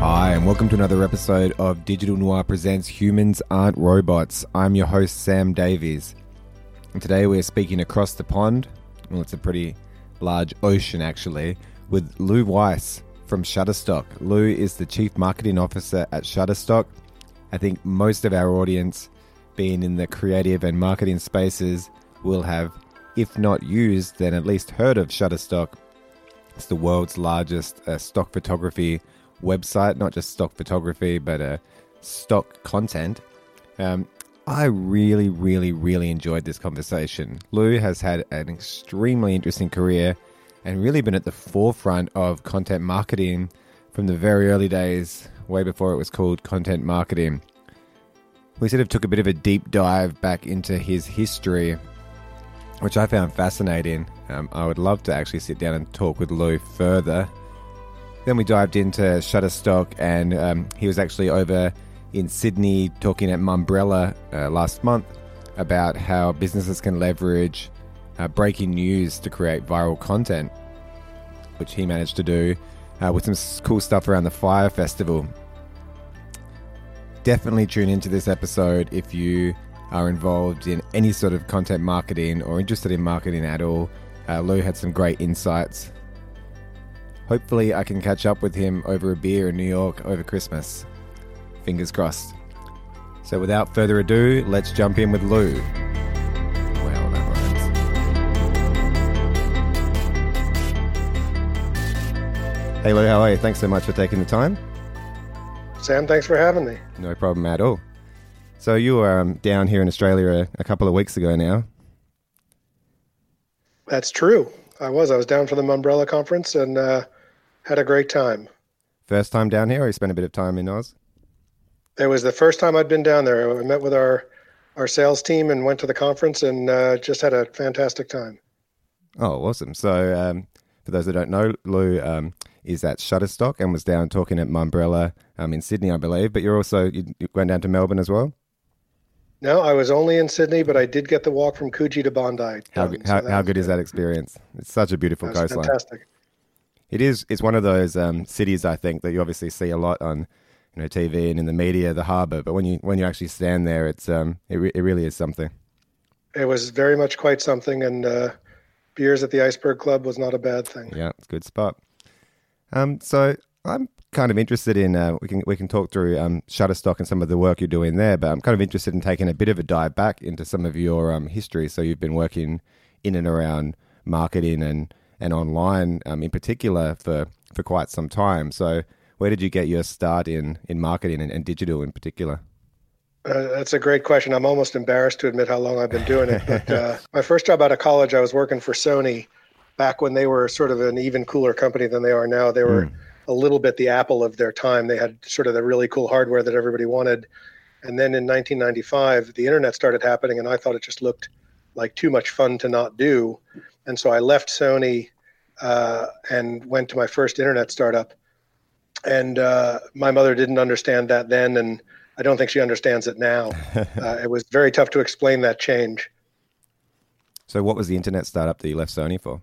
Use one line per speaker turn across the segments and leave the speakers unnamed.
Hi, and welcome to another episode of Digital Noir Presents Humans Aren't Robots. I'm your host, Sam Davies. And today we're speaking across the pond. Well, it's a pretty large ocean, actually, with Lou Weiss from Shutterstock. Lou is the Chief Marketing Officer at Shutterstock. I think most of our audience, being in the creative and marketing spaces, will have, if not used, then at least heard of Shutterstock. It's the world's largest uh, stock photography website, not just stock photography, but uh, stock content. Um, I really, really, really enjoyed this conversation. Lou has had an extremely interesting career and really been at the forefront of content marketing from the very early days, way before it was called content marketing. We sort of took a bit of a deep dive back into his history, which I found fascinating. Um, I would love to actually sit down and talk with Lou further then we dived into Shutterstock, and um, he was actually over in Sydney talking at Mumbrella uh, last month about how businesses can leverage uh, breaking news to create viral content, which he managed to do uh, with some cool stuff around the Fyre Festival. Definitely tune into this episode if you are involved in any sort of content marketing or interested in marketing at all. Uh, Lou had some great insights Hopefully, I can catch up with him over a beer in New York over Christmas. Fingers crossed. So, without further ado, let's jump in with Lou. Well, that rhymes. Hey, Lou, how are you? Thanks so much for taking the time.
Sam, thanks for having me.
No problem at all. So, you were um, down here in Australia a, a couple of weeks ago now.
That's true. I was. I was down for the Mumbrella conference and uh, had a great time.
First time down here, or you spent a bit of time in Oz?
It was the first time I'd been down there. I met with our our sales team and went to the conference and uh, just had a fantastic time.
Oh, awesome! So, um, for those that don't know, Lou um, is at Shutterstock and was down talking at Mumbrella um, in Sydney, I believe. But you're also you went down to Melbourne as well.
No, I was only in Sydney, but I did get the walk from Coogee to Bondi.
How, done, how, so how good is that experience? It's such a beautiful coastline.
Fantastic
it is it's one of those um, cities I think that you obviously see a lot on you know TV and in the media, the harbour. But when you when you actually stand there, it's um, it, re- it really is something.
It was very much quite something, and uh, beers at the Iceberg Club was not a bad thing.
Yeah, it's a good spot. Um, so I'm kind of interested in uh, we can we can talk through um, Shutterstock and some of the work you're doing there, but I'm kind of interested in taking a bit of a dive back into some of your um, history. So you've been working in and around marketing and and online um, in particular for, for quite some time. So, where did you get your start in, in marketing and, and digital in particular?
Uh, that's a great question. I'm almost embarrassed to admit how long I've been doing it. But uh, my first job out of college, I was working for Sony back when they were sort of an even cooler company than they are now. They were mm. a little bit the Apple of their time. They had sort of the really cool hardware that everybody wanted. And then in 1995, the internet started happening, and I thought it just looked like too much fun to not do. And so I left Sony uh, and went to my first internet startup. And uh, my mother didn't understand that then, and I don't think she understands it now. uh, it was very tough to explain that change.
So, what was the internet startup that you left Sony for?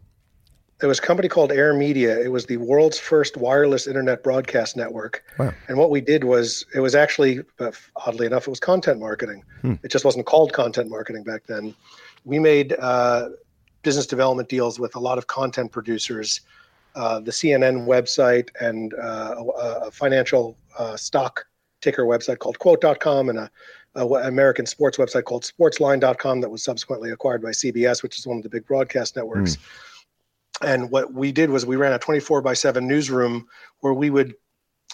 It was a company called Air Media. It was the world's first wireless internet broadcast network. Wow. And what we did was, it was actually, uh, oddly enough, it was content marketing. Hmm. It just wasn't called content marketing back then. We made uh, business development deals with a lot of content producers, uh, the CNN website, and uh, a, a, financial uh, stock ticker website called Quote.com, and a, a, American sports website called Sportsline.com that was subsequently acquired by CBS, which is one of the big broadcast networks. Mm. And what we did was we ran a 24 by 7 newsroom where we would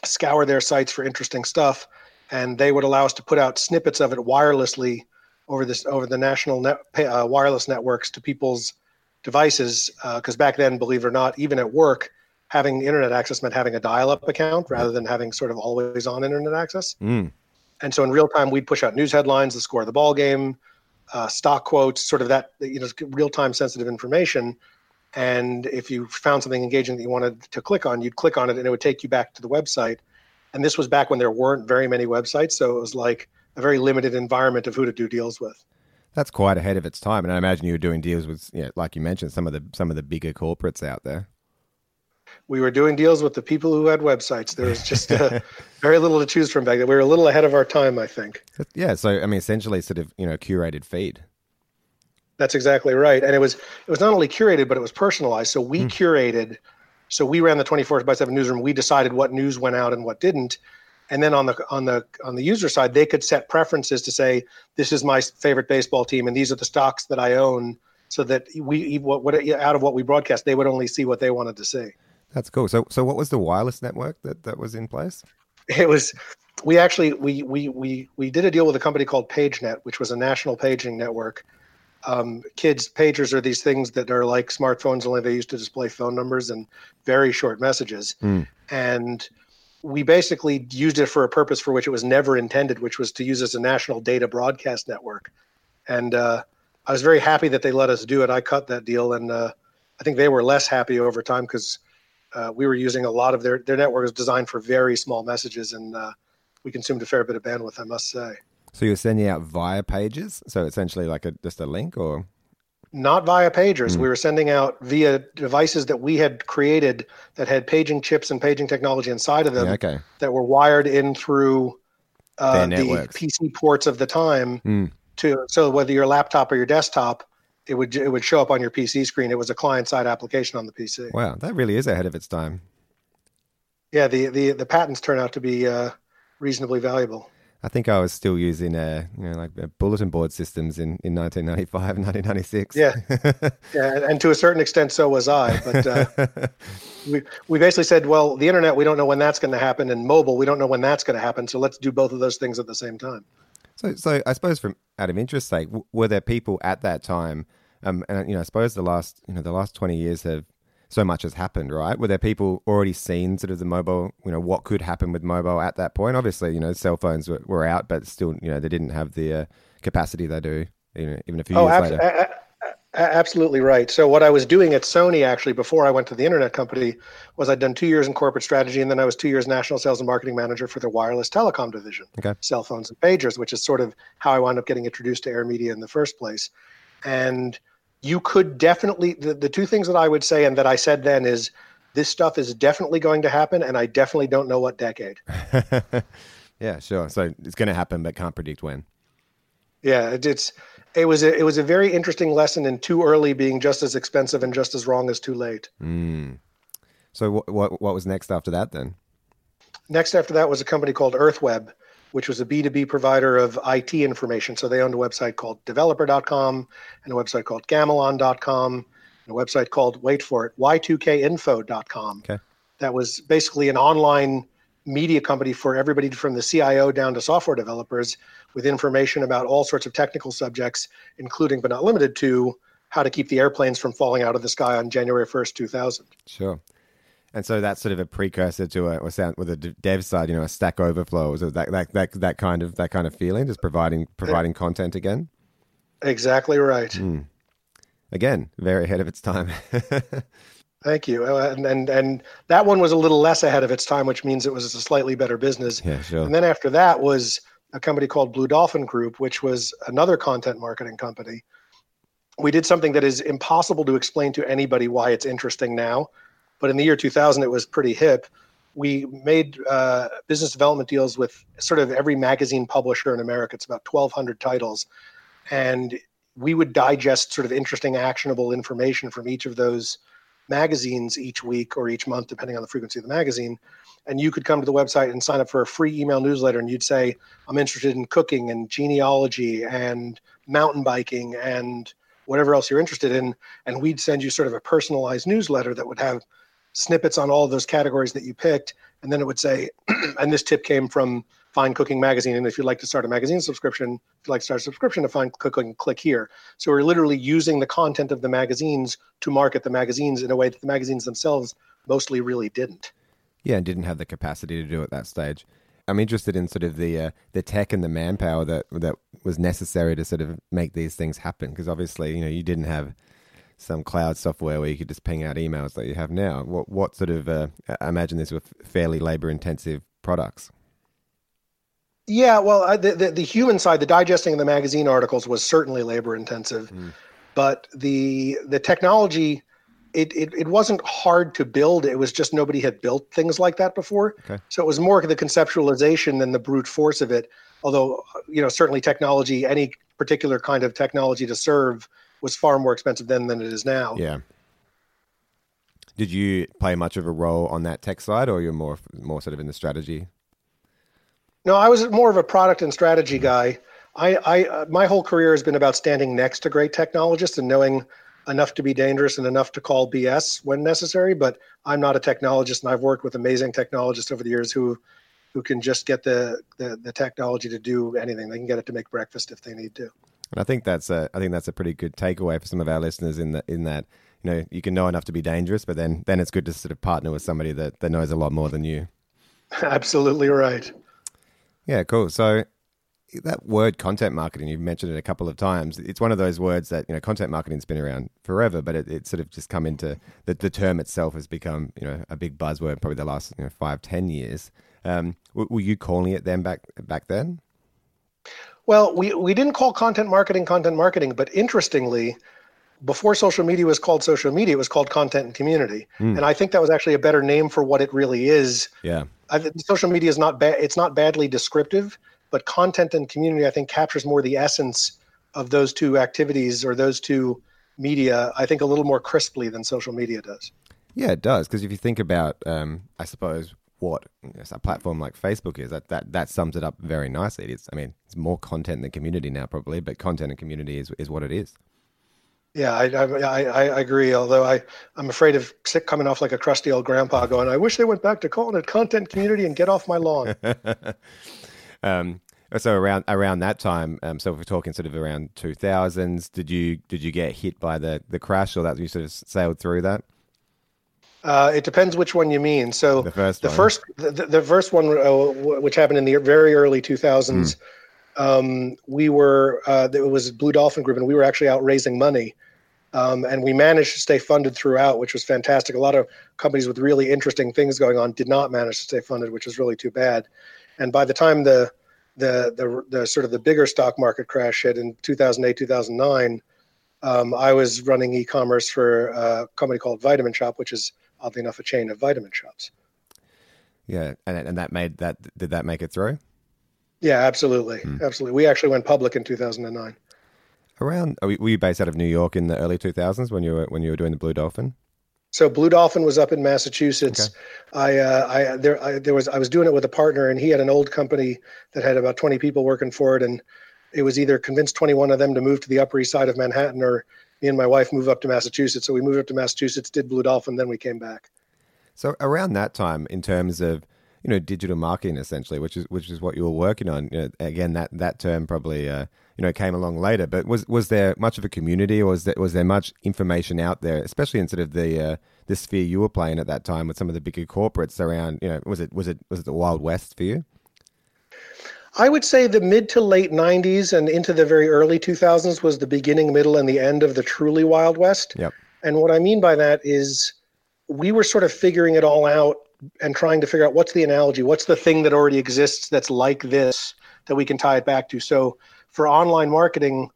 scour their sites for interesting stuff, and they would allow us to put out snippets of it wirelessly over this over the national net, uh, wireless networks to people's devices because uh, back then, believe it or not, even at work, having internet access meant having a dial-up account rather than having sort of always on internet access. Mm. And so in real time, we'd push out news headlines, the score of the ball game, uh, stock quotes, sort of that you know real time sensitive information. And if you found something engaging that you wanted to click on, you'd click on it, and it would take you back to the website. And this was back when there weren't very many websites, so it was like a very limited environment of who to do deals with
that's quite ahead of its time. And I imagine you were doing deals with, you know, like you mentioned, some of the some of the bigger corporates out there.
we were doing deals with the people who had websites. There was just uh, very little to choose from back then. We were a little ahead of our time, I think.
Yeah. So I mean, essentially, sort of you know, curated feed.
That's exactly right. And it was it was not only curated, but it was personalized. So we mm. curated. So we ran the 24 by 7 newsroom. We decided what news went out and what didn't. And then on the on the on the user side, they could set preferences to say, this is my favorite baseball team, and these are the stocks that I own, so that we what, what out of what we broadcast, they would only see what they wanted to see.
That's cool. So so what was the wireless network that that was in place?
It was we actually we we we we did a deal with a company called PageNet, which was a national paging network um, kids pagers are these things that are like smartphones only they used to display phone numbers and very short messages mm. and we basically used it for a purpose for which it was never intended which was to use as a national data broadcast network. And uh, i was very happy that they let us do it. I cut that deal and uh, i think they were less happy over time because uh, we were using a lot of their their network was designed for very small messages and uh, we consumed a fair bit of bandwidth i must say.
So you're sending out via pages, so essentially like a just a link, or
not via pagers. Mm. We were sending out via devices that we had created that had paging chips and paging technology inside of them
yeah, okay.
that were wired in through uh, the PC ports of the time. Mm. To so whether your laptop or your desktop, it would it would show up on your PC screen. It was a client side application on the PC.
Wow, that really is ahead of its time.
Yeah, the the the patents turn out to be uh, reasonably valuable.
I think I was still using uh, you know like uh, bulletin board systems in, in 1995 1996.
Yeah, yeah, and to a certain extent, so was I. But uh, we we basically said, well, the internet, we don't know when that's going to happen, and mobile, we don't know when that's going to happen. So let's do both of those things at the same time.
So, so I suppose from out of interest sake, were there people at that time? Um, and you know, I suppose the last you know the last 20 years have so much has happened, right? Were there people already seen sort of the mobile, you know, what could happen with mobile at that point? Obviously, you know, cell phones were, were out, but still, you know, they didn't have the uh, capacity they do, you know, even a few oh, years ab- later. A-
a- absolutely right. So what I was doing at Sony actually before I went to the internet company was I'd done two years in corporate strategy, and then I was two years national sales and marketing manager for the wireless telecom division,
okay.
cell phones and pagers, which is sort of how I wound up getting introduced to Air Media in the first place. And you could definitely the, the two things that I would say and that I said then is this stuff is definitely going to happen and I definitely don't know what decade.
yeah, sure. So it's going to happen but can't predict when.
Yeah, it, it's it was a, it was a very interesting lesson in too early being just as expensive and just as wrong as too late.
Mm. So what what what was next after that then?
Next after that was a company called EarthWeb which was a B2B provider of IT information. So they owned a website called developer.com and a website called gamelan.com and a website called, wait for it, y2kinfo.com.
Okay.
That was basically an online media company for everybody from the CIO down to software developers with information about all sorts of technical subjects, including but not limited to how to keep the airplanes from falling out of the sky on January 1st, 2000.
Sure. And so that's sort of a precursor to a, or sound with a dev side, you know, a Stack Overflow, so that, that that that kind of that kind of feeling, just providing providing content again.
Exactly right.
Mm. Again, very ahead of its time.
Thank you. Uh, and, and and that one was a little less ahead of its time, which means it was a slightly better business.
Yeah, sure.
And then after that was a company called Blue Dolphin Group, which was another content marketing company. We did something that is impossible to explain to anybody why it's interesting now but in the year 2000, it was pretty hip. We made uh, business development deals with sort of every magazine publisher in America. It's about 1,200 titles. And we would digest sort of interesting, actionable information from each of those magazines each week or each month, depending on the frequency of the magazine. And you could come to the website and sign up for a free email newsletter, and you'd say, I'm interested in cooking and genealogy and mountain biking and whatever else you're interested in. And we'd send you sort of a personalized newsletter that would have snippets on all those categories that you picked. And then it would say, and this tip came from Fine Cooking Magazine. And if you'd like to start a magazine subscription, if you'd like to start a subscription to Fine Cooking, click here. So we're literally using the content of the magazines to market the magazines in a way that the magazines themselves mostly really didn't.
Yeah, and didn't have the capacity to do at that stage. I'm interested in sort of the uh, the tech and the manpower that that was necessary to sort of make these things happen. Because obviously, you know, you didn't have some cloud software where you could just ping out emails that you have now. What what sort of uh, I imagine these were fairly labor intensive products.
Yeah, well, the, the, the human side, the digesting of the magazine articles was certainly labor intensive, mm. but the the technology it, it, it wasn't hard to build. It was just nobody had built things like that before. Okay. So it was more the conceptualization than the brute force of it. Although, you know, certainly technology, any particular kind of technology to serve was far more expensive then than it is now.
Yeah. Did you play much of a role on that tech side, or you're more more sort of in the strategy?
No, I was more of a product and strategy mm-hmm. guy. I, I uh, my whole career has been about standing next to great technologists and knowing enough to be dangerous and enough to call BS when necessary. But I'm not a technologist, and I've worked with amazing technologists over the years who who can just get the, the, the technology to do anything. They can get it to make breakfast if they need to.
And I think that's a I think that's a pretty good takeaway for some of our listeners in that in that you know you can know enough to be dangerous, but then then it's good to sort of partner with somebody that, that knows a lot more than you.
Absolutely right.
Yeah, cool. So that word content marketing you've mentioned it a couple of times it's one of those words that you know content marketing's been around forever but it, it's sort of just come into the, the term itself has become you know a big buzzword probably the last you know five ten years um, were you calling it then back back then
well we we didn't call content marketing content marketing but interestingly before social media was called social media it was called content and community. Mm. and i think that was actually a better name for what it really is.
Yeah.
I, social media is not bad it's not badly descriptive but content and community i think captures more the essence of those two activities or those two media i think a little more crisply than social media does.
Yeah it does. Because if you think about um, i suppose what a platform like facebook is that, that that sums it up very nicely it's i mean it's more content than community now probably but content and community is, is what it is
yeah, I, I, I, agree. Although I, I'm afraid of coming off like a crusty old grandpa going, I wish they went back to calling it content community and get off my lawn.
Um, so around around that time, um, so if we're talking sort of around 2000s, did you did you get hit by the the crash, or that you sort of sailed through that?
Uh, it depends which one you mean. So the first, the one. first, the, the, first one, uh, which happened in the very early 2000s, mm. um, we were uh, it was Blue Dolphin Group, and we were actually out raising money, um, and we managed to stay funded throughout, which was fantastic. A lot of companies with really interesting things going on did not manage to stay funded, which was really too bad. And by the time the the the, the sort of the bigger stock market crash hit in 2008 2009, um, I was running e-commerce for a company called Vitamin Shoppe, which is oddly enough a chain of vitamin shops.
Yeah, and and that made that did that make it through?
Yeah, absolutely, mm. absolutely. We actually went public in 2009.
Around, were you based out of New York in the early 2000s when you were when you were doing the Blue Dolphin?
So Blue Dolphin was up in Massachusetts. Okay. I, uh, I there I, there was I was doing it with a partner, and he had an old company that had about 20 people working for it, and it was either convince 21 of them to move to the Upper East Side of Manhattan, or me and my wife move up to Massachusetts. So we moved up to Massachusetts, did Blue Dolphin, then we came back.
So around that time, in terms of you know digital marketing, essentially, which is which is what you were working on. You know, again, that that term probably uh, you know came along later. But was was there much of a community, or was there was there much information out there, especially in sort of the uh, the sphere you were playing at that time with some of the bigger corporates around? You know, was it was it was it the Wild West for you?
I would say the mid to late 90s and into the very early 2000s was the beginning, middle, and the end of the truly Wild West.
Yep.
And what I mean by that is we were sort of figuring it all out and trying to figure out what's the analogy, what's the thing that already exists that's like this that we can tie it back to. So for online marketing,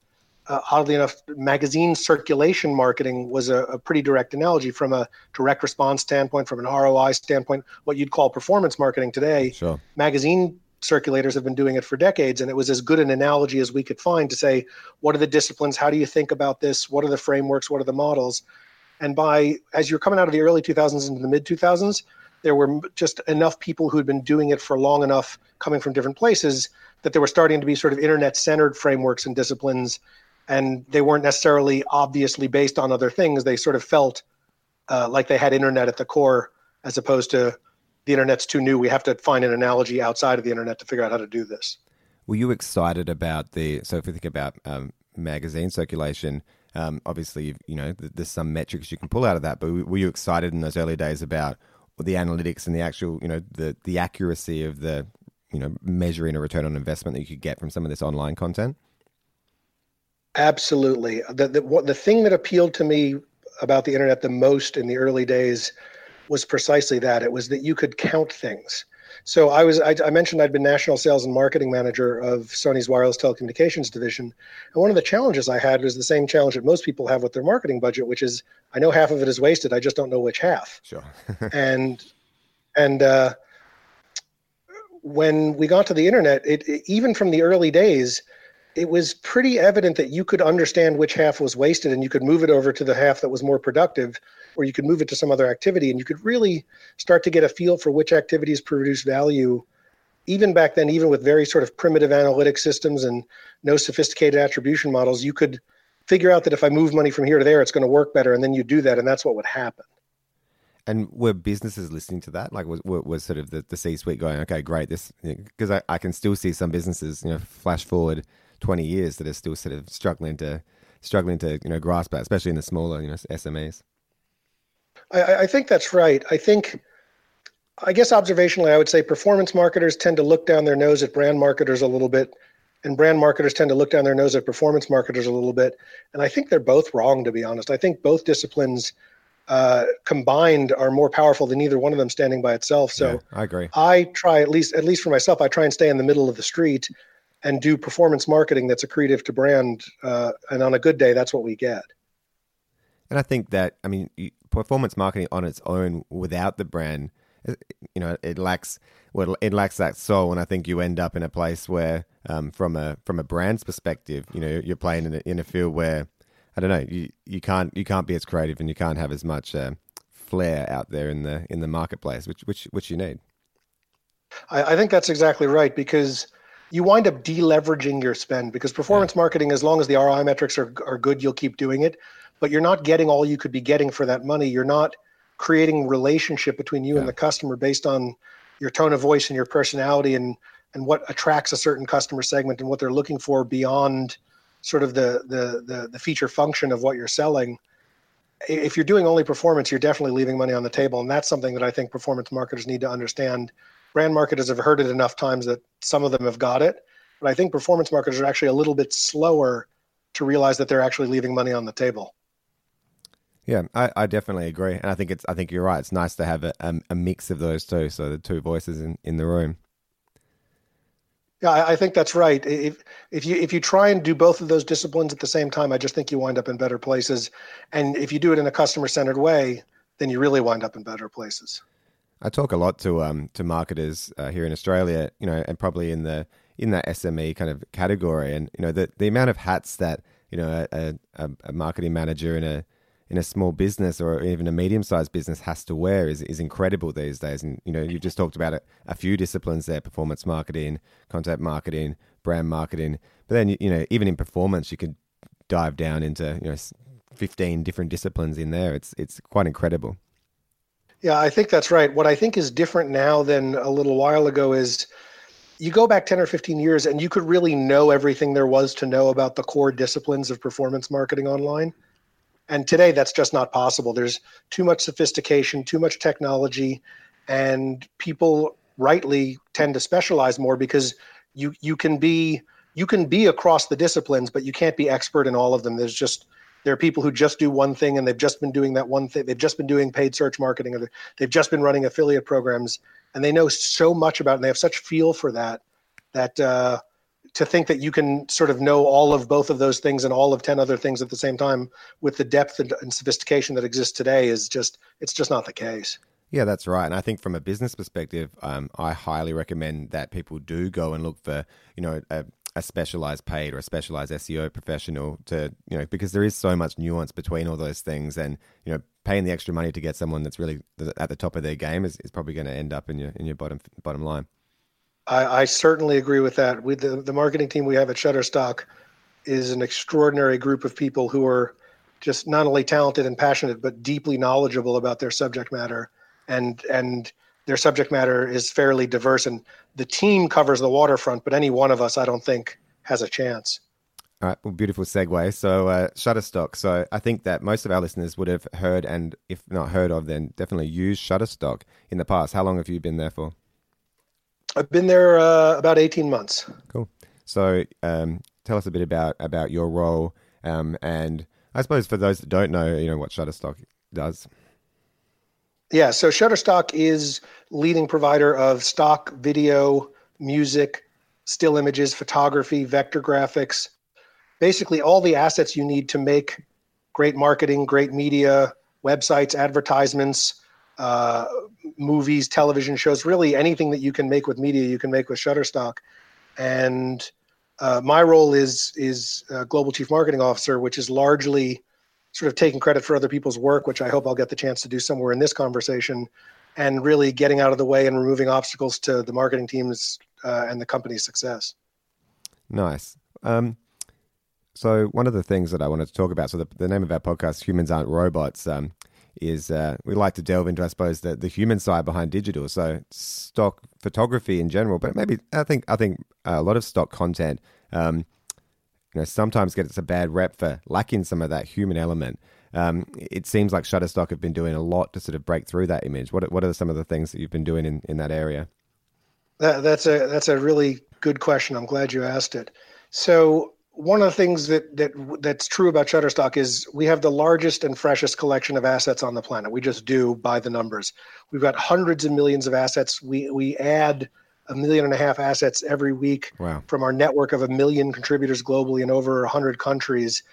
uh, oddly enough, magazine circulation marketing was a, a, pretty direct analogy from a direct response standpoint, from an ROI standpoint, what you'd call performance marketing today.
Sure.
Magazine circulators have been doing it for decades, and it was as good an analogy as we could find to say, what are the disciplines? How do you think about this? What are the frameworks? What are the models? And by as you're coming out of the early 2000s into the mid 2000s, there were just enough people who had been doing it for long enough, coming from different places, that there were starting to be sort of internet centered frameworks and disciplines and they weren't necessarily obviously based on other things they sort of felt uh, like they had internet at the core as opposed to the internet's too new we have to find an analogy outside of the internet to figure out how to do this
were you excited about the so if we think about um, magazine circulation um, obviously you know there's some metrics you can pull out of that but were you excited in those early days about the analytics and the actual you know the the accuracy of the you know measuring a return on investment that you could get from some of this online content?
Absolutely. The the what, the thing that appealed to me about the internet the most in the early days was precisely that. It was that you could count things. So I was I, I, mentioned I'd been national sales and marketing manager of Sony's wireless telecommunications division, and one of the challenges I had was the same challenge that most people have with their marketing budget, which is I know half of it is wasted, I just don't know which half.
Sure.
and and uh, when we got to the internet, it, it even from the early days, it was pretty evident that you could understand which half was wasted, and you could move it over to the half that was more productive or you could move it to some other activity and you could really start to get a feel for which activities produce value even back then even with very sort of primitive analytic systems and no sophisticated attribution models you could figure out that if i move money from here to there it's going to work better and then you do that and that's what would happen
and were businesses listening to that? Like, was, was sort of the, the C suite going, okay, great, this, because I, I can still see some businesses, you know, flash forward 20 years that are still sort of struggling to, struggling to, you know, grasp that, especially in the smaller, you know, SMEs.
I, I think that's right. I think, I guess observationally, I would say performance marketers tend to look down their nose at brand marketers a little bit, and brand marketers tend to look down their nose at performance marketers a little bit. And I think they're both wrong, to be honest. I think both disciplines uh, combined are more powerful than either one of them standing by itself. So yeah,
I agree.
I try at least, at least for myself, I try and stay in the middle of the street and do performance marketing that's accretive to brand. Uh, and on a good day, that's what we get.
And I think that I mean, performance marketing on its own without the brand, you know, it lacks well, it lacks that soul. And I think you end up in a place where, um, from a from a brand's perspective, you know, you're playing in a, in a field where I don't know, you you can't you can't be as creative and you can't have as much uh, flair out there in the in the marketplace, which which which you need.
I, I think that's exactly right because you wind up deleveraging your spend because performance yeah. marketing, as long as the ROI metrics are, are good, you'll keep doing it but you're not getting all you could be getting for that money. You're not creating relationship between you yeah. and the customer based on your tone of voice and your personality and and what attracts a certain customer segment and what they're looking for beyond sort of the the the, the feature function of what you're selling if you're doing only performance you're definitely leaving money on the table and that's something that i think performance marketers need to understand brand marketers have heard it enough times that some of them have got it but i think performance marketers are actually a little bit slower to realize that they're actually leaving money on the table
yeah, I, I definitely agree, and I think it's I think you're right. It's nice to have a, a, a mix of those two, so the two voices in, in the room.
Yeah, I, I think that's right. If if you if you try and do both of those disciplines at the same time, I just think you wind up in better places. And if you do it in a customer centered way, then you really wind up in better places.
I talk a lot to um to marketers uh, here in Australia, you know, and probably in the in that SME kind of category, and you know the the amount of hats that you know a, a, a marketing manager in a in a small business or even a medium sized business has to wear is, is incredible these days. And, you know, you've just talked about it, a few disciplines there performance marketing, content marketing, brand marketing. But then, you know, even in performance, you could dive down into, you know, 15 different disciplines in there. It's, it's quite incredible.
Yeah, I think that's right. What I think is different now than a little while ago is you go back 10 or 15 years and you could really know everything there was to know about the core disciplines of performance marketing online. And today that's just not possible. There's too much sophistication too much technology and people rightly tend to specialize more because you you can be you can be across the disciplines but you can't be expert in all of them. There's just there are people who just do one thing and they've just been doing that one thing. They've just been doing paid search marketing or they've just been running affiliate programs and they know so much about it and they have such feel for that that uh, to think that you can sort of know all of both of those things and all of 10 other things at the same time with the depth and, sophistication that exists today is just it's just not the case.
Yeah that's right. And i think from a business perspective um, i highly recommend that people do go and look for you know a, a specialized paid or a specialized seo professional to you know because there is so much nuance between all those things and you know paying the extra money to get someone that's really at the top of their game is, is probably going to end up in your in your bottom bottom line
I, I certainly agree with that. With the, the marketing team we have at Shutterstock is an extraordinary group of people who are just not only talented and passionate, but deeply knowledgeable about their subject matter. And and their subject matter is fairly diverse. And the team covers the waterfront, but any one of us, I don't think, has a chance.
All right, well, beautiful segue. So, uh, Shutterstock. So, I think that most of our listeners would have heard, and if not heard of, then definitely used Shutterstock in the past. How long have you been there for?
I've been there uh, about 18 months.
Cool. So um, tell us a bit about, about your role. Um, and I suppose for those that don't know, you know, what Shutterstock does.
Yeah, so Shutterstock is leading provider of stock video, music, still images, photography, vector graphics, basically all the assets you need to make great marketing, great media, websites, advertisements, uh, movies, television shows, really anything that you can make with media, you can make with Shutterstock. And uh, my role is is global chief marketing officer, which is largely sort of taking credit for other people's work, which I hope I'll get the chance to do somewhere in this conversation, and really getting out of the way and removing obstacles to the marketing teams uh, and the company's success.
Nice. Um, so one of the things that I wanted to talk about, so the, the name of our podcast, Humans Aren't Robots, um, is uh, we like to delve into, I suppose, the, the human side behind digital. So stock photography in general, but maybe I think I think a lot of stock content, um, you know, sometimes gets a bad rep for lacking some of that human element. Um, it seems like Shutterstock have been doing a lot to sort of break through that image. What what are some of the things that you've been doing in, in that area?
That, that's a that's a really good question. I'm glad you asked it. So one of the things that that that's true about Shutterstock is we have the largest and freshest collection of assets on the planet. We just do by the numbers. We've got hundreds of millions of assets. We we add a million and a half assets every week
wow.
from our network of a million contributors globally in over 100 countries.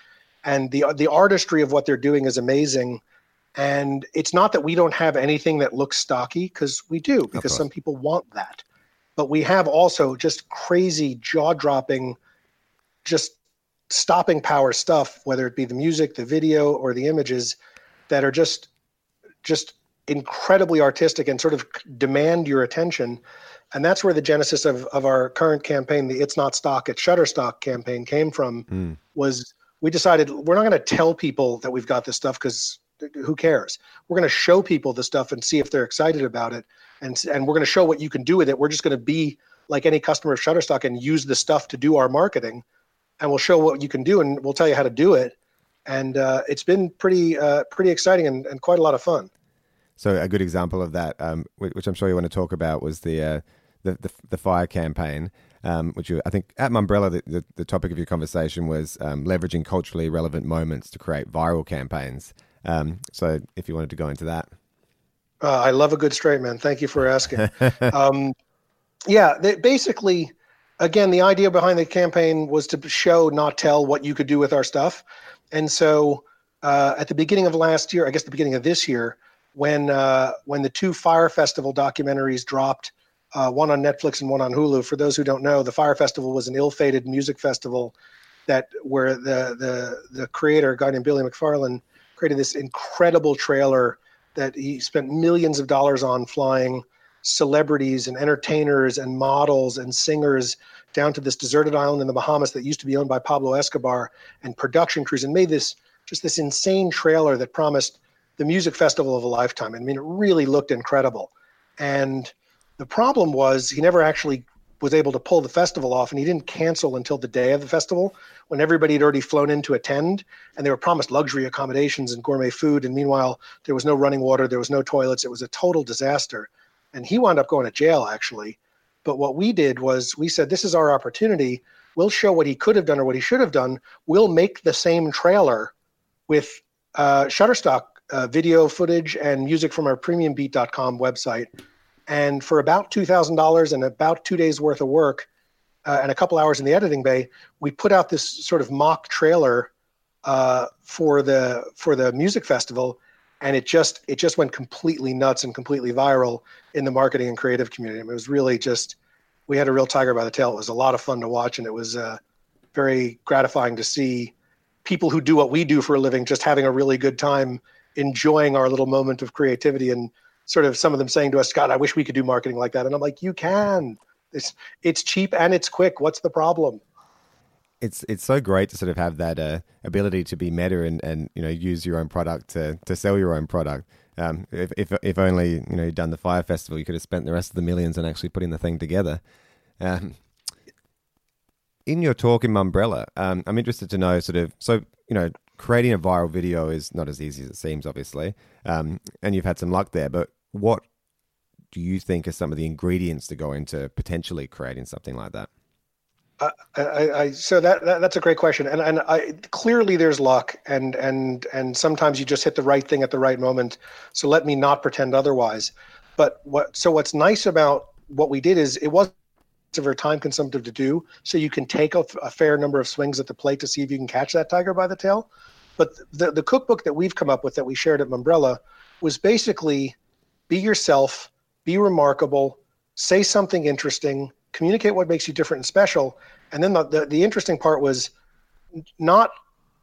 And the the artistry of what they're doing is amazing. And it's not that we don't have anything that looks stocky because we do because some people want that. But we have also just crazy jaw-dropping just stopping power stuff, whether it be the music, the video, or the images that are just just incredibly artistic and sort of demand your attention. And that's where the genesis of, of our current campaign, the It's Not Stock, It's Shutterstock campaign came from, mm. was we decided we're not going to tell people that we've got this stuff because who cares? We're going to show people the stuff and see if they're excited about it. And, and we're going to show what you can do with it. We're just going to be like any customer of Shutterstock and use the stuff to do our marketing and we'll show what you can do and we'll tell you how to do it. And uh, it's been pretty uh, pretty exciting and, and, quite a lot of fun.
So a good example of that, um, which I'm sure you want to talk about, was the uh, the, the, the Fyre campaign. Um, which you, I think at Mumbrella, the, the, the, topic of your conversation was um, leveraging culturally relevant moments to create viral campaigns. Um, so, if you wanted to go into that,
uh, I love a good straight man. Thank you for asking. Um, yeah, they, basically, again, the idea behind the campaign was to show, not tell, what you could do with our stuff. And so, uh, at the beginning of last year, I guess the beginning of this year, when uh, when the two Fyre Festival documentaries dropped, uh, one on Netflix and one on Hulu. For those who don't know, the Fyre Festival was an ill-fated music festival that where the the the creator, a guy named Billy McFarland, created this incredible trailer that he spent millions of dollars on flying celebrities and entertainers and models and singers down to this deserted island in the Bahamas that used to be owned by Pablo Escobar and production crews and made this just this insane trailer that promised the music festival of a lifetime. I mean, it really looked incredible. And the problem was he never actually was able to pull the festival off and he didn't cancel until the day of the festival when everybody had already flown in to attend and they were promised luxury accommodations and gourmet food and meanwhile there was no running water there was no toilets it was a total disaster and he wound up going to jail actually. But what we did was we said, this is our opportunity. We'll show what he could have done or what he should have done. We'll make the same trailer with uh, Shutterstock uh, video footage and music from our premiumbeat.com website. And for about $2,000 and about two days worth of work uh, and a couple hours in the editing bay, we put out this sort of mock trailer uh, for the for the music festival and it just it just went completely nuts and completely viral in the marketing and creative community. I mean, it was really just we had a real tiger by the tail. It was a lot of fun to watch, and it was uh, very gratifying to see people who do what we do for a living just having a really good time, enjoying our little moment of creativity, and sort of some of them saying to us, "God, I wish we could do marketing like that." And I'm like, "You can. It's it's cheap and it's quick. What's the problem?"
it's it's so great to sort of have that uh, ability to be meta and, and you know use your own product to, to sell your own product. Um, if, if if only you know you'd done the Fyre Festival, you could have spent the rest of the millions on actually putting the thing together. Um, in your talk in Mumbrella, um, I'm interested to know sort of so you know creating a viral video is not as easy as it seems, obviously, um, and you've had some luck there. But what do you think are some of the ingredients to go into potentially creating something like that?
I, I, so that, that, that's a great question, and and I, clearly there's luck, and and and sometimes you just hit the right thing at the right moment. So let me not pretend otherwise. But what so what's nice about what we did is it was very time consumptive to do, so you can take a, a fair number of swings at the plate to see if you can catch that tiger by the tail. But the the cookbook that we've come up with that we shared at Mumbrella was basically be yourself, be remarkable, say something interesting communicate what makes you different and special. And then the, the, the interesting part was not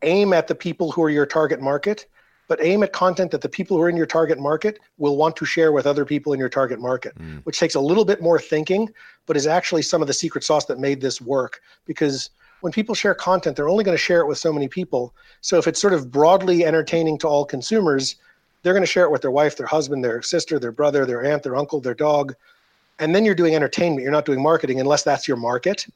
aim at the people who are your target market, but aim at content that the people who are in your target market will want to share with other people in your target market, mm. which takes a little bit more thinking, but is actually some of the secret sauce that made this work. Because when people share content, they're only going to share it with so many people. So if it's sort of broadly entertaining to all consumers, they're going to share it with their wife, their husband, their sister, their brother, their aunt, their uncle, their dog, and then you're doing entertainment you're not doing marketing unless that's your market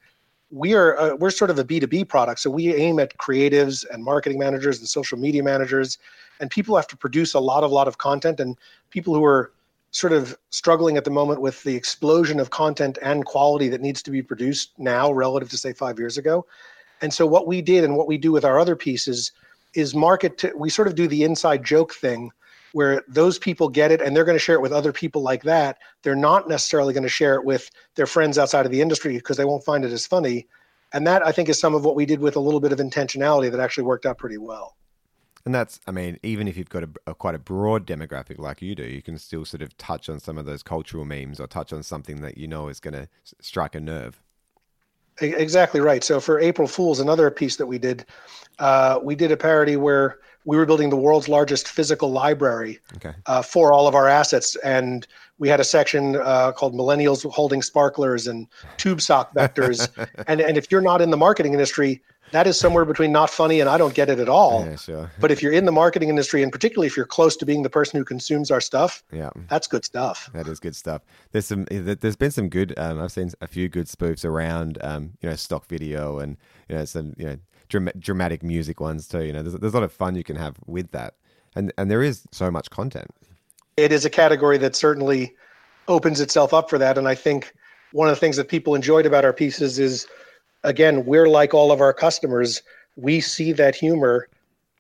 we are uh, we're sort of a b2b product. So we aim at creatives and marketing managers and social media managers and people have to produce a lot of lot of content. And people who are sort of struggling at the moment with the explosion of content and quality that needs to be produced now relative to say 5 years ago. And so what we did and what we do with our other pieces is market to, we sort of do the inside joke thing where those people get it and they're going to share it with other people like that. They're not necessarily going to share it with their friends outside of the industry because they won't find it as funny. And that I think is some of what we did with a little bit of intentionality that actually worked out pretty well.
And that's, I mean, even if you've got a, a, quite a broad demographic like you do, you can still sort of touch on some of those cultural memes or touch on something that you know is going to strike a nerve.
Exactly right. So for April Fools, another piece that we did, uh, we did a parody where we were building the world's largest physical library okay. uh, for all of our assets. And we had a section uh, called Millennials Holding Sparklers and Tube Sock Vectors. and, and if you're not in the marketing industry, that is somewhere between not funny and I don't get it at all. Yeah, sure. But if you're in the marketing industry, and particularly if you're close to being the person who consumes our stuff, yeah, that's good stuff.
That is good stuff. There's some. There's been some good. Um, I've seen a few good spoofs around. Um, you know, stock video and you know some you know dramatic music ones too. You know, there's, there's a lot of fun you can have with that, and and there is so much content.
It is a category that certainly opens itself up for that, and I think one of the things that people enjoyed about our pieces is, again, we're like all of our customers. We see that humor.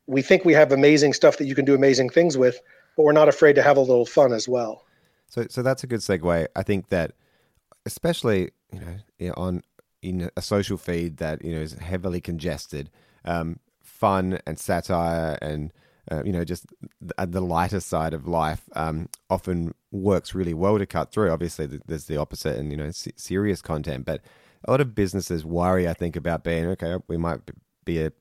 We think we have amazing stuff that you can do amazing things with, but we're not afraid to have a little fun as well.
So, so that's a good segue. I think that, especially you know, on in a social feed that you know is heavily congested, um, fun and satire and uh, you know just the, the, lighter side of life um, often works really well to cut through. Obviously, there's the opposite and you know serious content, but a lot of businesses worry, I think, about being okay. We might be a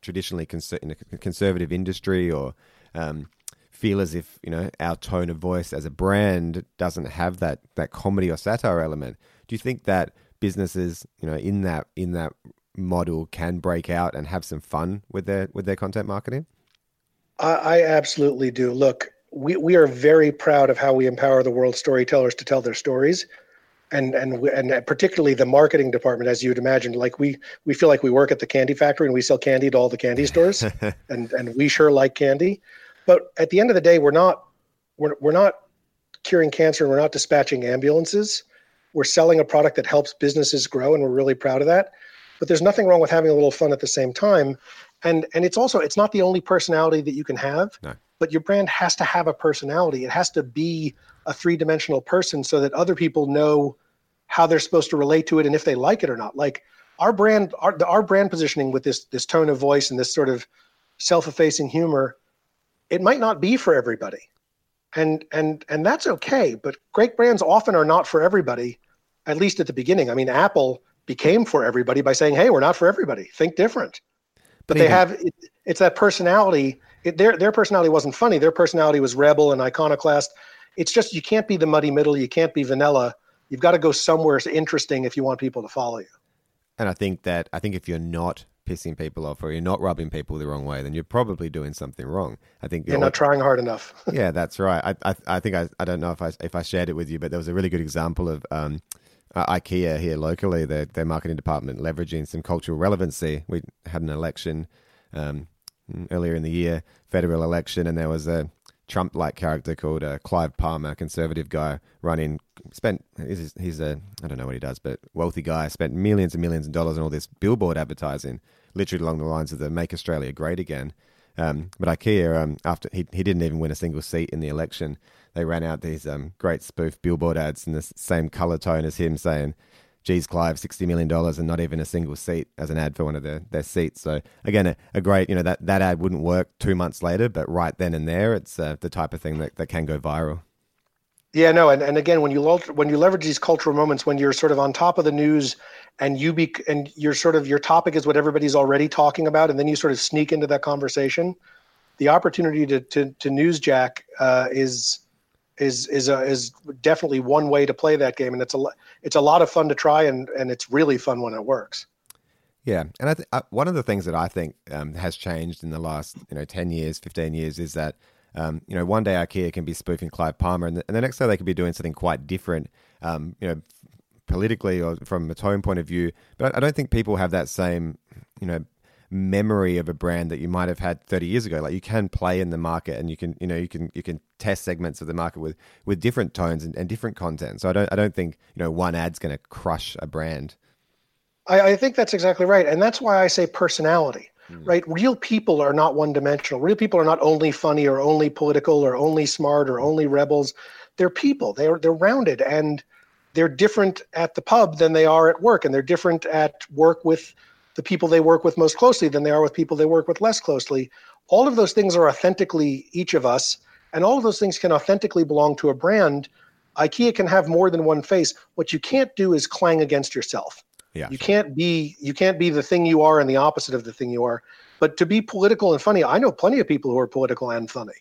traditionally conser- in a conservative industry or um, feel as if you know our tone of voice as a brand doesn't have that that comedy or satire element. Do you think that businesses, you know, in that in that model can break out and have some fun with their with their content marketing?
I, I absolutely do. Look, we, we are very proud of how we empower the world's storytellers to tell their stories. And and and particularly the marketing department as you'd imagine. Like we we feel like we work at the candy factory and we sell candy to all the candy stores. And and we sure like candy. But at the end of the day we're not we're, we're not curing cancer and we're not dispatching ambulances we're selling a product that helps businesses grow, and we're really proud of that. But there's nothing wrong with having a little fun at the same time. And and it's also it's not the only personality that you can have. No. But your brand has to have a personality. It has to be a three-dimensional person so that other people know how they're supposed to relate to it and if they like it or not. Like our brand, our our brand positioning with this this tone of voice and this sort of self-effacing humor, it might not be for everybody and and and that's okay but great brands often are not for everybody at least at the beginning. I mean, Apple became for everybody by saying, "Hey, we're not for everybody. Think different." But, they have it, it's that personality. It, their their personality wasn't funny. Their personality was rebel and iconoclast. It's just you can't be the muddy middle. You can't be vanilla. You've got to go somewhere interesting if you want people to follow you.
And I think that I think if you're not pissing people off or you're not rubbing people the wrong way, then you're probably doing something wrong. I think
you're, you're not trying hard enough.
yeah, that's right. I, I, I think I, I don't know if I if I shared it with you, but there was a really good example of um, uh, IKEA here locally, their, their marketing department leveraging some cultural relevancy. We had an election um, earlier in the year, federal election, and there was a Trump-like character called uh, Clive Palmer, conservative guy, running spent he's, he's a I don't know what he does, but wealthy guy spent millions and millions of dollars on all this billboard advertising, literally along the lines of the "Make Australia Great Again." Um, but IKEA, um, after he he didn't even win a single seat in the election, they ran out these um, great spoof billboard ads in the same color tone as him, saying geez, Clive, $60 million and not even a single seat as an ad for one of their, their seats. So again, a, a great, you know, that, that ad wouldn't work two months later, but right then and there, it's uh, the type of thing that, that can go viral.
Yeah, no, and, and again, when you when you leverage these cultural moments, when you're sort of on top of the news, and you be and you're sort of your topic is what everybody's already talking about, and then you sort of sneak into that conversation, the opportunity to to, to newsjack uh, is is is a, is definitely one way to play that game, and it's a it's a lot of fun to try, and and it's really fun when it works.
Yeah, and I th- I, one of the things that I think um, has changed in the last you know ten years, fifteen years is that um, you know one day IKEA can be spoofing Clive Palmer, and the, and the next day they could be doing something quite different. Um, you know, politically or from a tone point of view, but I don't think people have that same you know memory of a brand that you might have had 30 years ago. Like you can play in the market and you can you know you can you can test segments of the market with with different tones and, and different content. So i don't i don't think you know one ad's going to crush a brand.
I, I, think that's exactly right. And that's why i say personality mm. right real people are not one dimensional real people are not only funny or only political or only smart or only rebels they're people they're they're rounded and they're different at the pub than they are at work and they're different at work with the people they work with most closely than they are with people they work with less closely. All of those things are authentically each of us, and all of those things can authentically belong to a brand. IKEA can have more than one face. What you can't do is clang against yourself. Yeah. You can't be you can't be the thing you are and the opposite of the thing you are. But to be political and funny, I know plenty of people who are political and funny.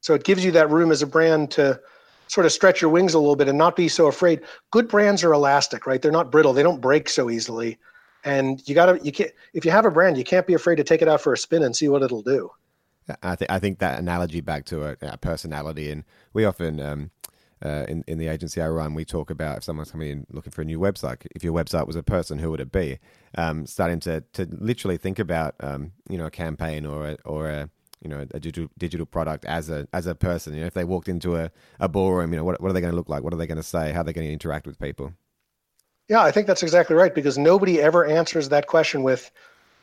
So it gives you that room as a brand to sort of stretch your wings a little bit and not be so afraid. Good brands are elastic, right? They're not brittle. They don't break so easily and you gotta you can't if you have a brand you can't be afraid to take it out for a spin and see what it'll do
i think i think that analogy back to a, a personality and we often um, uh, in, in the agency I run, we talk about if someone's coming in looking for a new website, if your website was a person, who would it be? Um, starting to, to literally think about, um, you know, a campaign or a, or a, you know, a digital, digital product as a, as a person. You know, if they walked into a, a ballroom, you know, what, what are they going to look like? What are they going to say? How are they going to interact with people?
Yeah, I think that's exactly right because nobody ever answers that question with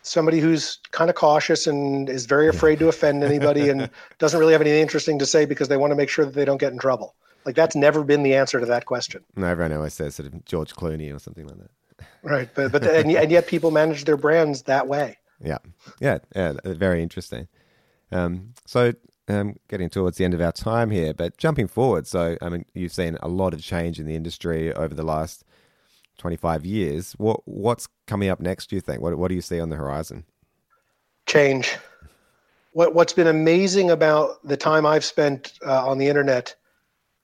somebody who's kind of cautious and is very afraid to offend anybody and doesn't really have anything interesting to say because they want to make sure that they don't get in trouble. Like that's never been the answer to that question.
No, everyone always says sort of George Clooney or something like that.
Right, but but and, and yet people manage their brands that way.
Yeah, yeah, yeah. Very interesting. Um, so um, getting towards the end of our time here, but jumping forward. So I mean, you've seen a lot of change in the industry over the last 25 years. What what's coming up next? Do you think? What what do you see on the horizon?
Change. What what's been amazing about the time I've spent uh, on the internet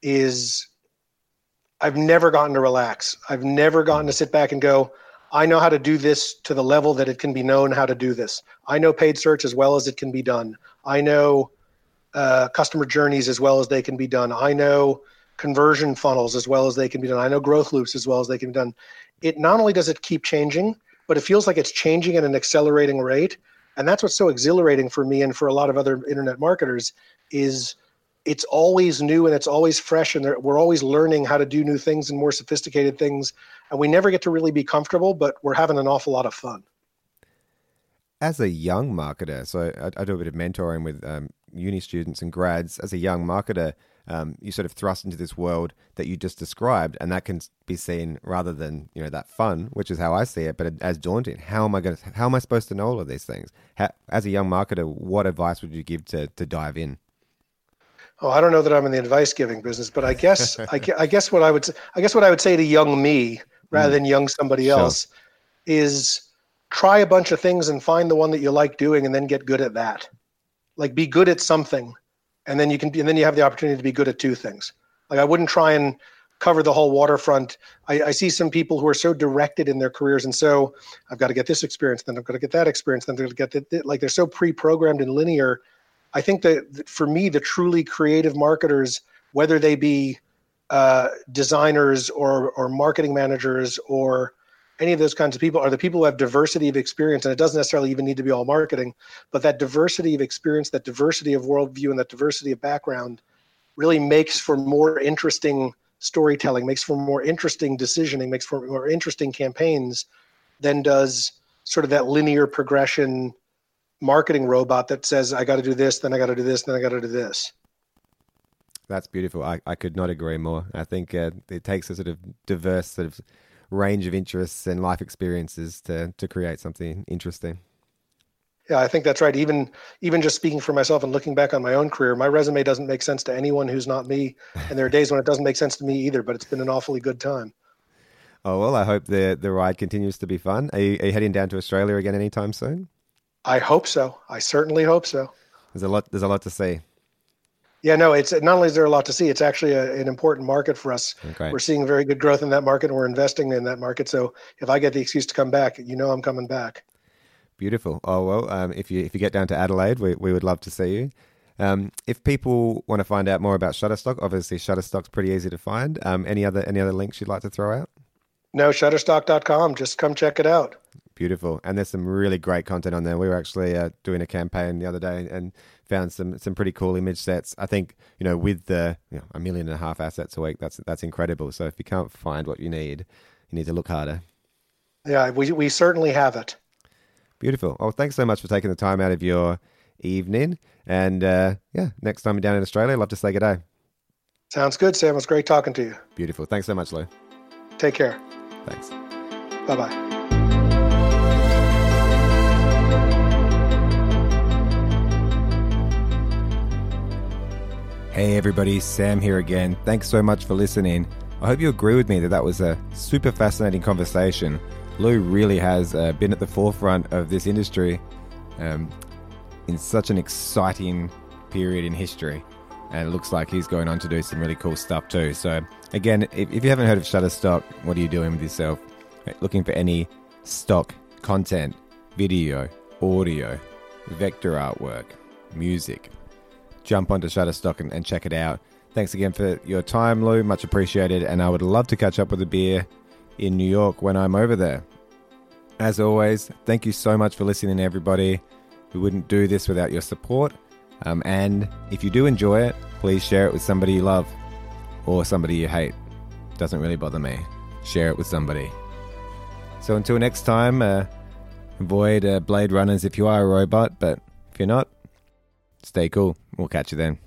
is I've never gotten to relax. I've never gotten to sit back and go, I know how to do this to the level that it can be known how to do this. I know paid search as well as it can be done. I know uh, customer journeys as well as they can be done. I know conversion funnels as well as they can be done. I know growth loops as well as they can be done. It not only does it keep changing, but it feels like it's changing at an accelerating rate. And that's what's so exhilarating for me and for a lot of other internet marketers is it's always new and it's always fresh and we're always learning how to do new things and more sophisticated things and we never get to really be comfortable but we're having an awful lot of fun
as a young marketer so i, I do a bit of mentoring with um, uni students and grads as a young marketer um, you sort of thrust into this world that you just described, and that can be seen rather than you know that fun, which is how I see it, but as daunting. How am I going? To, how am I supposed to know all of these things? How, as a young marketer, what advice would you give to to dive in?
Oh, I don't know that I'm in the advice giving business, but I guess I, I, guess what I would I guess what I would say to young me rather mm. than young somebody sure. else is try a bunch of things and find the one that you like doing, and then get good at that. Like be good at something and then you can and then you have the opportunity to be good at two things. Like I wouldn't try and cover the whole waterfront. I, I, see some people who are so directed in their careers, and so I've got to get this experience, then I've got to get that experience, then I've got to get that. Like they're so pre-programmed and linear. I think that for me, the truly creative marketers, whether they be uh, designers or or marketing managers or any of those kinds of people are the people who have diversity of experience, and it doesn't necessarily even need to be all marketing, but that diversity of experience, that diversity of worldview, and that diversity of background really makes for more interesting storytelling, makes for more interesting decisioning, makes for more interesting campaigns than does sort of that linear progression marketing robot that says, I got to do this, then I got to do this, then I got to do this.
That's beautiful. I, I could not agree more. I think uh, it takes a sort of diverse sort of range of interests and life experiences to to create something interesting.
Yeah, I think that's right. Even even just speaking for myself and looking back on my own career, my resume doesn't make sense to anyone who's not me, and there are days when it doesn't make sense to me either. But it's been an awfully good time.
Oh well, I hope the the ride continues to be fun. Are you, are you heading down to Australia again anytime soon?
I hope so. I certainly hope so.
There's a lot. There's a lot to say.
Yeah, no, it's not only is there a lot to see, it's actually a, an important market for us. Okay. We're seeing very good growth in that market and we're investing in that market. So if I get the excuse to come back, you know I'm coming back.
Beautiful. Oh well, um, if you if you get down to Adelaide, we we would love to see you. Um, if people want to find out more about Shutterstock, obviously Shutterstock's pretty easy to find. Um, any other any other links you'd like to throw out?
No, Shutterstock.com. Just come check it out.
Beautiful, and there's some really great content on there. We were actually uh, doing a campaign the other day, and found some some pretty cool image sets. I think you know with the you know, a million and a half assets a week, that's that's incredible. So if you can't find what you need, you need to look harder.
Yeah, we we certainly have it.
Beautiful. Oh, thanks so much for taking the time out of your evening. And uh, yeah, next time you're down in Australia, I'd love to say good day.
Sounds good, Sam. It was great talking to you.
Beautiful. Thanks so much, Lou.
Take care.
Thanks.
Bye bye.
Hey everybody, Sam here again. Thanks so much for listening. I hope you agree with me that that was a super fascinating conversation. Lou really has uh, been at the forefront of this industry um, in such an exciting period in history. And it looks like he's going on to do some really cool stuff too. So, again, if, if you haven't heard of Shutterstock, what are you doing with yourself? Looking for any stock content, video, audio, vector artwork, music, jump onto Shutterstock and, and check it out. Thanks again for your time, Lou. Much appreciated. And I would love to catch up with a beer in New York when I'm over there. As always, thank you so much for listening, everybody. We wouldn't do this without your support. Um, and if you do enjoy it, please share it with somebody you love or somebody you hate. Doesn't really bother me. Share it with somebody. So until next time, uh, avoid uh, Blade Runners if you are a robot, but if you're not, Stay cool. We'll catch you then.